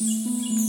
Música